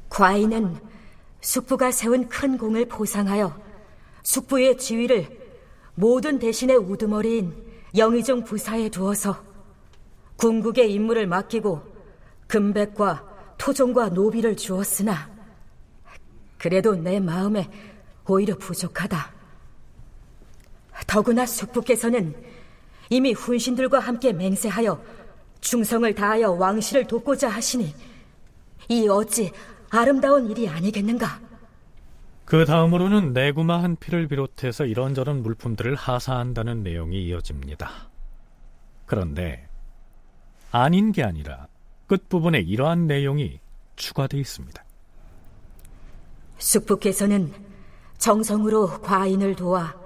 과인은 숙부가 세운 큰 공을 보상하여 숙부의 지위를 모든 대신의 우두머리인 영의정 부사에 두어서 궁극의 임무를 맡기고 금백과 토종과 노비를 주었으나 그래도 내 마음에 오히려 부족하다. 더구나 숙부께서는 이미 훈신들과 함께 맹세하여 충성을 다하여 왕실을 돕고자 하시니 이 어찌 아름다운 일이 아니겠는가? 그 다음으로는 내구마 한 피를 비롯해서 이런저런 물품들을 하사한다는 내용이 이어집니다. 그런데 아닌 게 아니라 끝부분에 이러한 내용이 추가되어 있습니다. 숙부께서는 정성으로 과인을 도와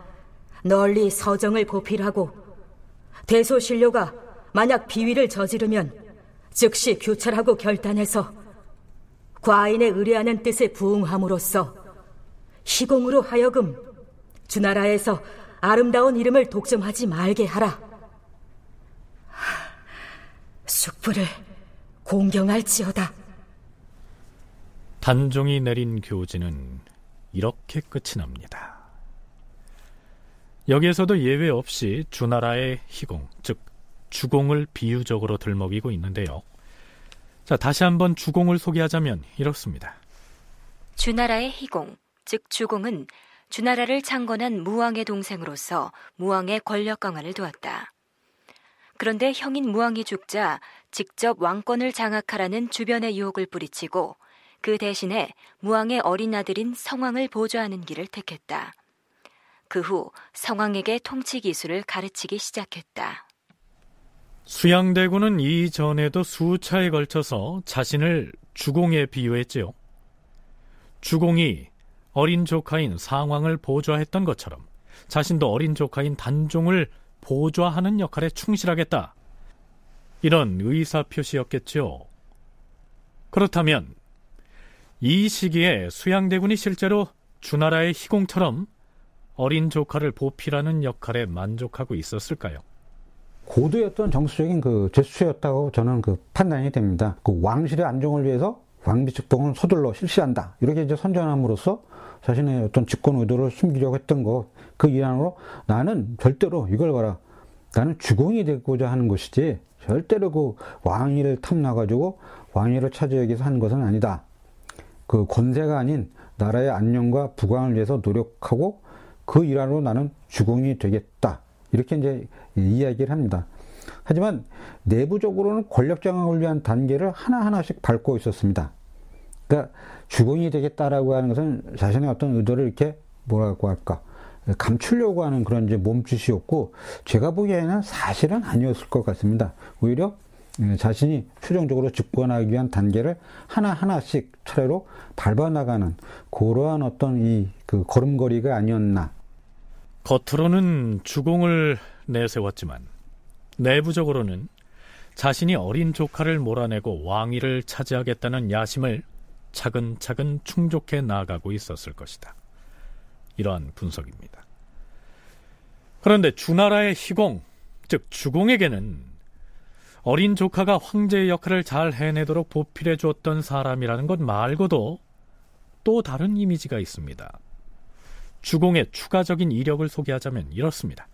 널리 서정을 보필하고 대소신료가 만약 비위를 저지르면 즉시 규찰하고 결단해서 과인의 의뢰하는 뜻에 부응함으로써 희공으로 하여금 주나라에서 아름다운 이름을 독점하지 말게 하라. 숙부를 공경할지어다. 단종이 내린 교지는 이렇게 끝이 납니다. 여기에서도 예외 없이 주나라의 희공, 즉 주공을 비유적으로 들먹이고 있는데요. 자, 다시 한번 주공을 소개하자면 이렇습니다. 주나라의 희공, 즉 주공은 주나라를 창건한 무왕의 동생으로서 무왕의 권력 강화를 도왔다. 그런데 형인 무왕이 죽자 직접 왕권을 장악하라는 주변의 유혹을 뿌리치고 그 대신에 무왕의 어린 아들인 성왕을 보좌하는 길을 택했다. 그 후 성왕에게 통치 기술을 가르치기 시작했다. 수양대군은 이전에도 수차에 걸쳐서 자신을 주공에 비유했지요. 주공이 어린 조카인 상왕을 보좌했던 것처럼 자신도 어린 조카인 단종을 보좌하는 역할에 충실하겠다. 이런 의사 표시였겠죠. 그렇다면 이 시기에 수양대군이 실제로 주나라의 희공처럼 어린 조카를 보필하는 역할에 만족하고 있었을까요? 어떤 정수적인 그 제스처였다고 저는 그 판단이 됩니다. 그 왕실의 안정을 위해서 왕비 측동을 서둘러 실시한다. 이렇게 이제 선전함으로써 자신의 어떤 집권 의도를 숨기려고 했던 것, 그 일환으로 나는 절대로 이걸 봐라. 나는 주공이 되고자 하는 것이지 절대로 그 왕위를 탐나가지고 왕위를 차지하기 위해서 한 것은 아니다. 그 권세가 아닌 나라의 안녕과 부강을 위해서 노력하고 그 일환으로 나는 주공이 되겠다. 이렇게 이제 이야기를 합니다. 하지만 내부적으로는 권력 장악을 위한 단계를 하나하나씩 밟고 있었습니다. 그러니까 주공이 되겠다라고 하는 것은 자신의 어떤 의도를 이렇게 뭐라고 할까 감추려고 하는 그런 이제 몸짓이었고 제가 보기에는 사실은 아니었을 것 같습니다. 오히려 자신이 최종적으로 집권하기 위한 단계를 하나하나씩 차례로 밟아나가는 그러한 어떤 이 그 걸음걸이가 아니었나. 겉으로는 주공을 내세웠지만 내부적으로는 자신이 어린 조카를 몰아내고 왕위를 차지하겠다는 야심을 차근차근 충족해 나가고 있었을 것이다. 이러한 분석입니다. 그런데 주나라의 희공, 즉 주공에게는 어린 조카가 황제의 역할을 잘 해내도록 보필해 주었던 사람이라는 것 말고도 또 다른 이미지가 있습니다. 주공의 추가적인 이력을 소개하자면 이렇습니다.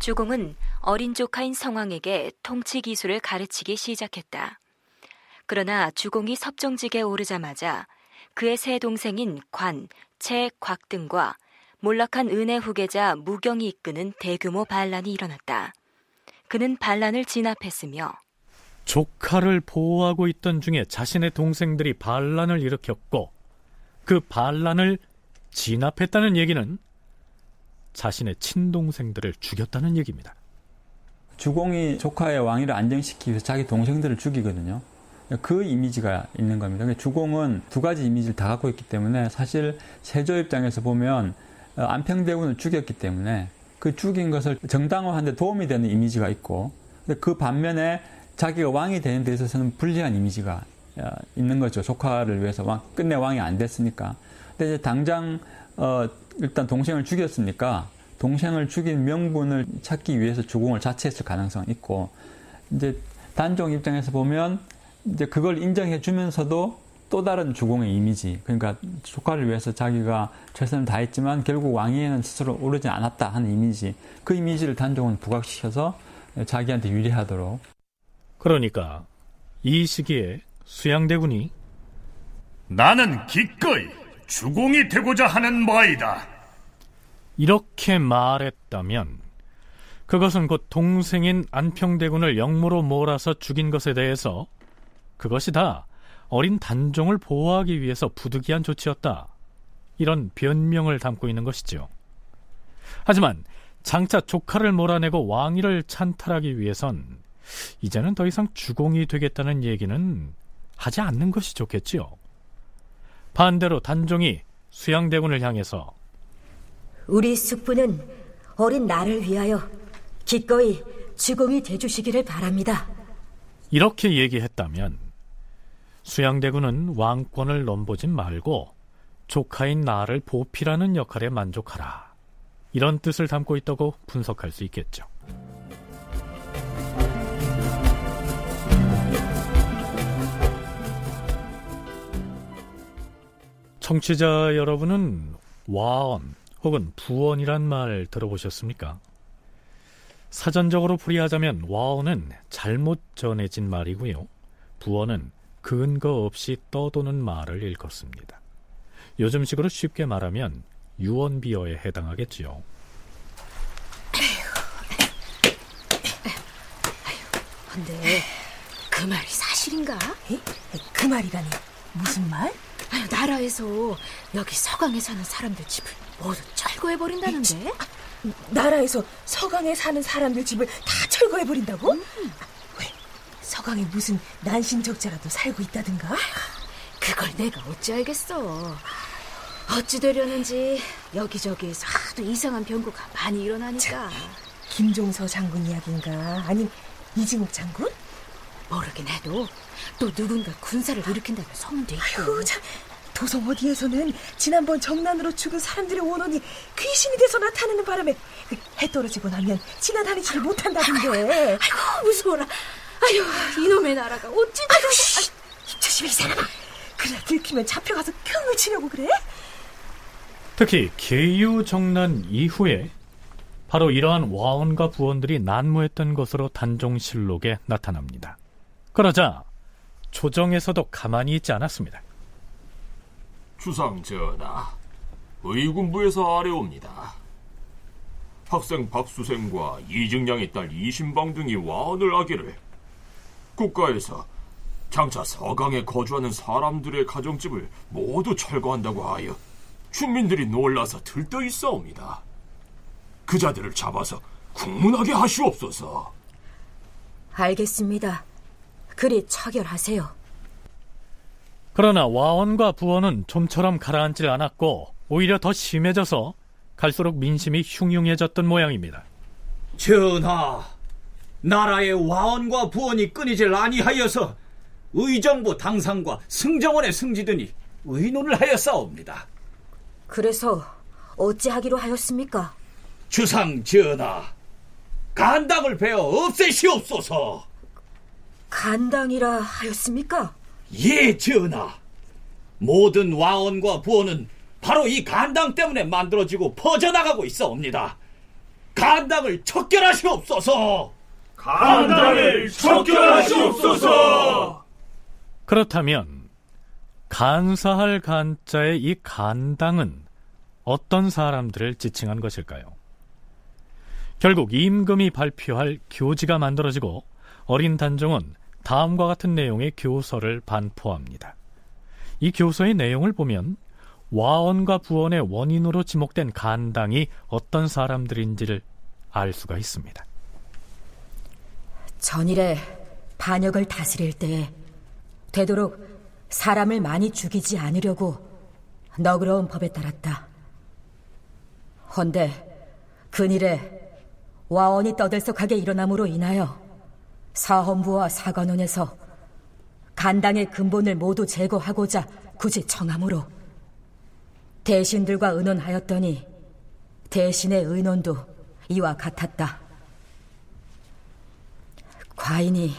주공은 어린 조카인 성왕에게 통치 기술을 가르치기 시작했다. 그러나 주공이 섭정직에 오르자마자 그의 세 동생인 관, 채, 곽 등과 몰락한 은혜 후계자 무경이 이끄는 대규모 반란이 일어났다. 그는 반란을 진압했으며 조카를 보호하고 있던 중에 자신의 동생들이 반란을 일으켰고 그 반란을 진압했다는 얘기는 자신의 친동생들을 죽였다는 얘기입니다. 주공이 조카의 왕위를 안정시키기 위해서 자기 동생들을 죽이거든요. 그 이미지가 있는 겁니다. 그러니까 주공은 두 가지 이미지를 다 갖고 있기 때문에 사실 세조 입장에서 보면 어, 안평대군을 죽였기 때문에 그 죽인 것을 정당화하는 데 도움이 되는 이미지가 있고 그 반면에 자기가 왕이 되는 데 있어서는 불리한 이미지가 어, 있는 거죠. 조카를 위해서 왕, 끝내 왕이 안 됐으니까. 근데 이제 당장 어, 일단 동생을 죽였으니까 동생을 죽인 명분을 찾기 위해서 주공을 자체했을 가능성이 있고 이제 단종 입장에서 보면 이제 그걸 인정해 주면서도 또 다른 주공의 이미지 그러니까 조카를 위해서 자기가 최선을 다했지만 결국 왕위에는 스스로 오르지 않았다 하는 이미지 그 이미지를 단종은 부각시켜서 자기한테 유리하도록 그러니까 이 시기에 수양대군이 나는 기꺼이 주공이 되고자 하는 바이다. 이렇게 말했다면 그것은 곧 동생인 안평대군을 영모로 몰아서 죽인 것에 대해서 그것이 다 어린 단종을 보호하기 위해서 부득이한 조치였다. 이런 변명을 담고 있는 것이죠. 하지만 장차 조카를 몰아내고 왕위를 찬탈하기 위해선 이제는 더 이상 주공이 되겠다는 얘기는 하지 않는 것이 좋겠지요. 반대로 단종이 수양대군을 향해서 우리 숙부는 어린 나를 위하여 기꺼이 주공이 돼주시기를 바랍니다. 이렇게 얘기했다면 수양대군은 왕권을 넘보진 말고 조카인 나를 보필하는 역할에 만족하라. 이런 뜻을 담고 있다고 분석할 수 있겠죠. 청취자 여러분은 와언 혹은 부언이란 말 들어보셨습니까? 사전적으로 풀이하자면 와언은 잘못 전해진 말이고요. 부언은 근거 없이 떠도는 말을 일컫습니다. 요즘식으로 쉽게 말하면 유언비어에 해당하겠지요. 근데 그 말이 사실인가? 에? 그 말이라니 무슨 말? 아유, 나라에서 여기 서강에 사는 사람들 집을 모두 철거해 버린다는데? 아, 나라에서 서강에 사는 사람들 집을 다 철거해 버린다고? 음. 왜? 서강에 무슨 난신적자라도 살고 있다든가? 그걸 내가 어찌 알겠어. 어찌 되려는지 여기저기에서 하도 이상한 변고가 많이 일어나니까. 자, 김종서 장군 이야기인가? 아님 이징욱 장군? 모르긴 해도 또 누군가 군사를 일으킨다는 소문도 있고. 아유, 참. 도성 어디에서는 지난번 정난으로 죽은 사람들의 원혼이 귀신이 돼서 나타나는 바람에 그해 떨어지고 나면 지나다니지를 못한다던데. 아이고, 무서워라. 아유 이놈의 나라가 어찌 아이고 조심히 이사람아 그래 들키면 잡혀가서 평을 치려고 그래? 특히 계유정난 이후에 바로 이러한 와원과 부원들이 난무했던 것으로 단종실록에 나타납니다. 그러자 조정에서도 가만히 있지 않았습니다. 주상 전하, 의군부에서 아래옵니다. 학생 박수생과 이증양의 딸 이신방 등이 와원을 하기를 국가에서 장차 서강에 거주하는 사람들의 가정집을 모두 철거한다고 하여 주민들이 놀라서 들떠 있사옵니다. 그 자들을 잡아서 국문하게 하시옵소서. 알겠습니다. 그리 처결하세요. 그러나 와원과 부원은 좀처럼 가라앉질 않았고 오히려 더 심해져서 갈수록 민심이 흉흉해졌던 모양입니다. 전하, 나라의 와원과 부원이 끊이질 아니하여서 의정부 당상과 승정원에 승지드니 의논을 하여 싸웁니다. 그래서 어찌하기로 하였습니까? 주상 전하, 간당을 베어 없애시옵소서. 간당이라 하였습니까? 예, 전하. 모든 와원과 부원은 바로 이 간당 때문에 만들어지고 퍼져나가고 있어옵니다. 간당을 척결하시옵소서. 간당을 척결하시옵소서. 그렇다면 간사할 간자의 이 간당은 어떤 사람들을 지칭한 것일까요? 결국 임금이 발표할 교지가 만들어지고 어린 단종은 다음과 같은 내용의 교서를 반포합니다. 이 교서의 내용을 보면 와원과 부원의 원인으로 지목된 간당이 어떤 사람들인지를 알 수가 있습니다. 전일에 반역을 다스릴 때 되도록 사람을 많이 죽이지 않으려고 너그러운 법에 따랐다. 헌데 근일에 와원이 떠들썩하게 일어남으로 인하여 사헌부와 사관원에서 간당의 근본을 모두 제거하고자 굳이 청함으로 대신들과 의논하였더니 대신의 의논도 이와 같았다. 과인이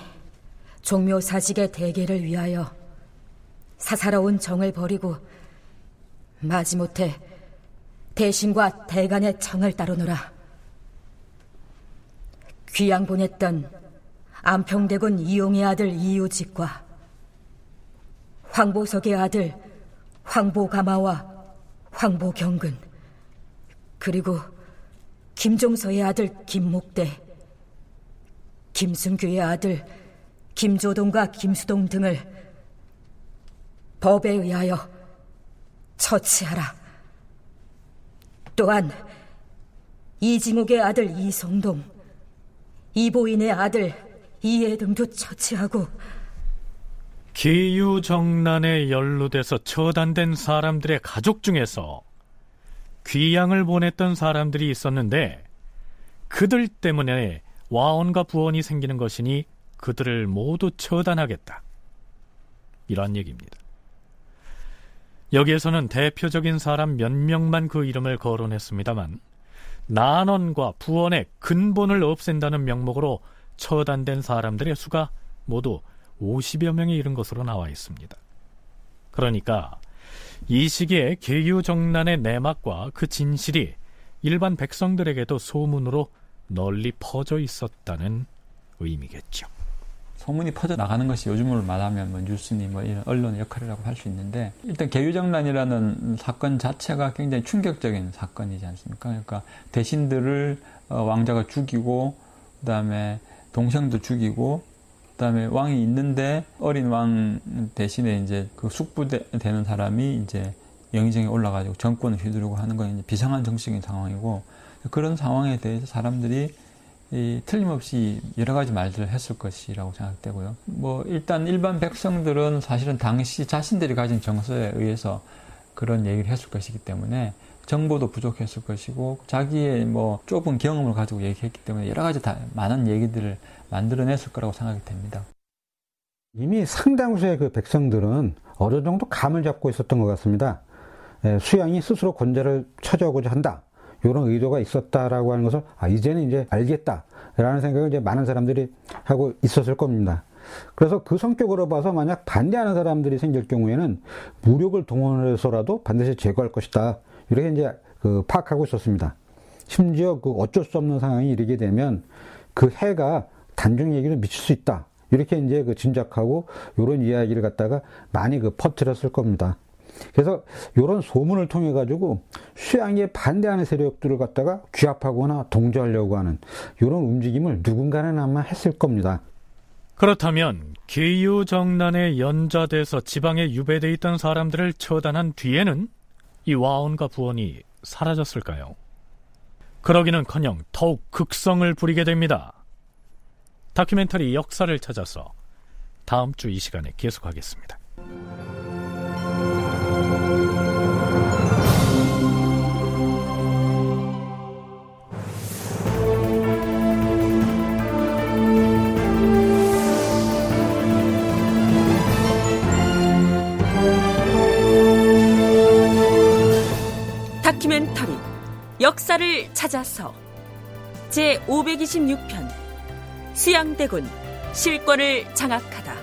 종묘 사직의 대계를 위하여 사사로운 정을 버리고 마지못해 대신과 대간의 청을 따르노라. 귀양 보냈던 안평대군 이용의 아들 이유직과 황보석의 아들 황보가마와 황보경근 그리고 김종서의 아들 김목대 김순규의 아들 김조동과 김수동 등을 법에 의하여 처치하라. 또한 이징욱의 아들 이성동, 이보인의 아들 이해 등도 처치하고 기유정난에 연루돼서 처단된 사람들의 가족 중에서 귀양을 보냈던 사람들이 있었는데 그들 때문에 와원과 부원이 생기는 것이니 그들을 모두 처단하겠다. 이러한 얘기입니다. 여기에서는 대표적인 사람 몇 명만 그 이름을 거론했습니다만 난원과 부원의 근본을 없앤다는 명목으로 처단된 사람들의 수가 모두 50여 명에 이른 것으로 나와 있습니다. 그러니까 이 시기에 계유정난의 내막과 그 진실이 일반 백성들에게도 소문으로 널리 퍼져 있었다는 의미겠죠. 소문이 퍼져 나가는 것이 요즘으로 말하면 뭐 뉴스니 뭐 이런 언론의 역할이라고 할 수 있는데 일단 개유정난이라는 사건 자체가 굉장히 충격적인 사건이지 않습니까? 그러니까 대신들을 어, 왕자가 죽이고 그다음에 동생도 죽이고 그다음에 왕이 있는데 어린 왕 대신에 이제 그 숙부되는 사람이 이제 영의정에 올라가지고 정권을 휘두르고 하는 건 비상한 정치적인 상황이고 그런 상황에 대해서 사람들이 이 틀림없이 여러 가지 말들을 했을 것이라고 생각되고요. 뭐 일단 일반 백성들은 사실은 당시 자신들이 가진 정서에 의해서 그런 얘기를 했을 것이기 때문에 정보도 부족했을 것이고 자기의 뭐 좁은 경험을 가지고 얘기했기 때문에 여러 가지 다 많은 얘기들을 만들어냈을 거라고 생각이 됩니다. 이미 상당수의 그 백성들은 어느 정도 감을 잡고 있었던 것 같습니다. 예, 수양이 스스로 권자를 찾아오고자 한다. 이런 의도가 있었다라고 하는 것을 아, 이제는 이제 알겠다라는 생각을 이제 많은 사람들이 하고 있었을 겁니다. 그래서 그 성격으로 봐서 만약 반대하는 사람들이 생길 경우에는 무력을 동원해서라도 반드시 제거할 것이다. 이렇게 이제 그 파악하고 있었습니다. 심지어 그 어쩔 수 없는 상황이 이르게 되면 그 해가 단중 얘기를 미칠 수 있다. 이렇게 이제 그 짐작하고 이런 이야기를 갖다가 많이 그 퍼뜨렸을 겁니다. 그래서 이런 소문을 통해 가지고 수양에 반대하는 세력들을 갖다가 귀합하거나 동조하려고 하는 이런 움직임을 누군가는 아마 했을 겁니다. 그렇다면 기유정난에 연좌돼서 지방에 유배돼 있던 사람들을 처단한 뒤에는 이 와온과 부원이 사라졌을까요? 그러기는커녕 더욱 극성을 부리게 됩니다. 다큐멘터리 역사를 찾아서 다음 주 이 시간에 계속하겠습니다. 다큐멘터리 역사를 찾아서 제 526편 수양대군 실권을 장악하다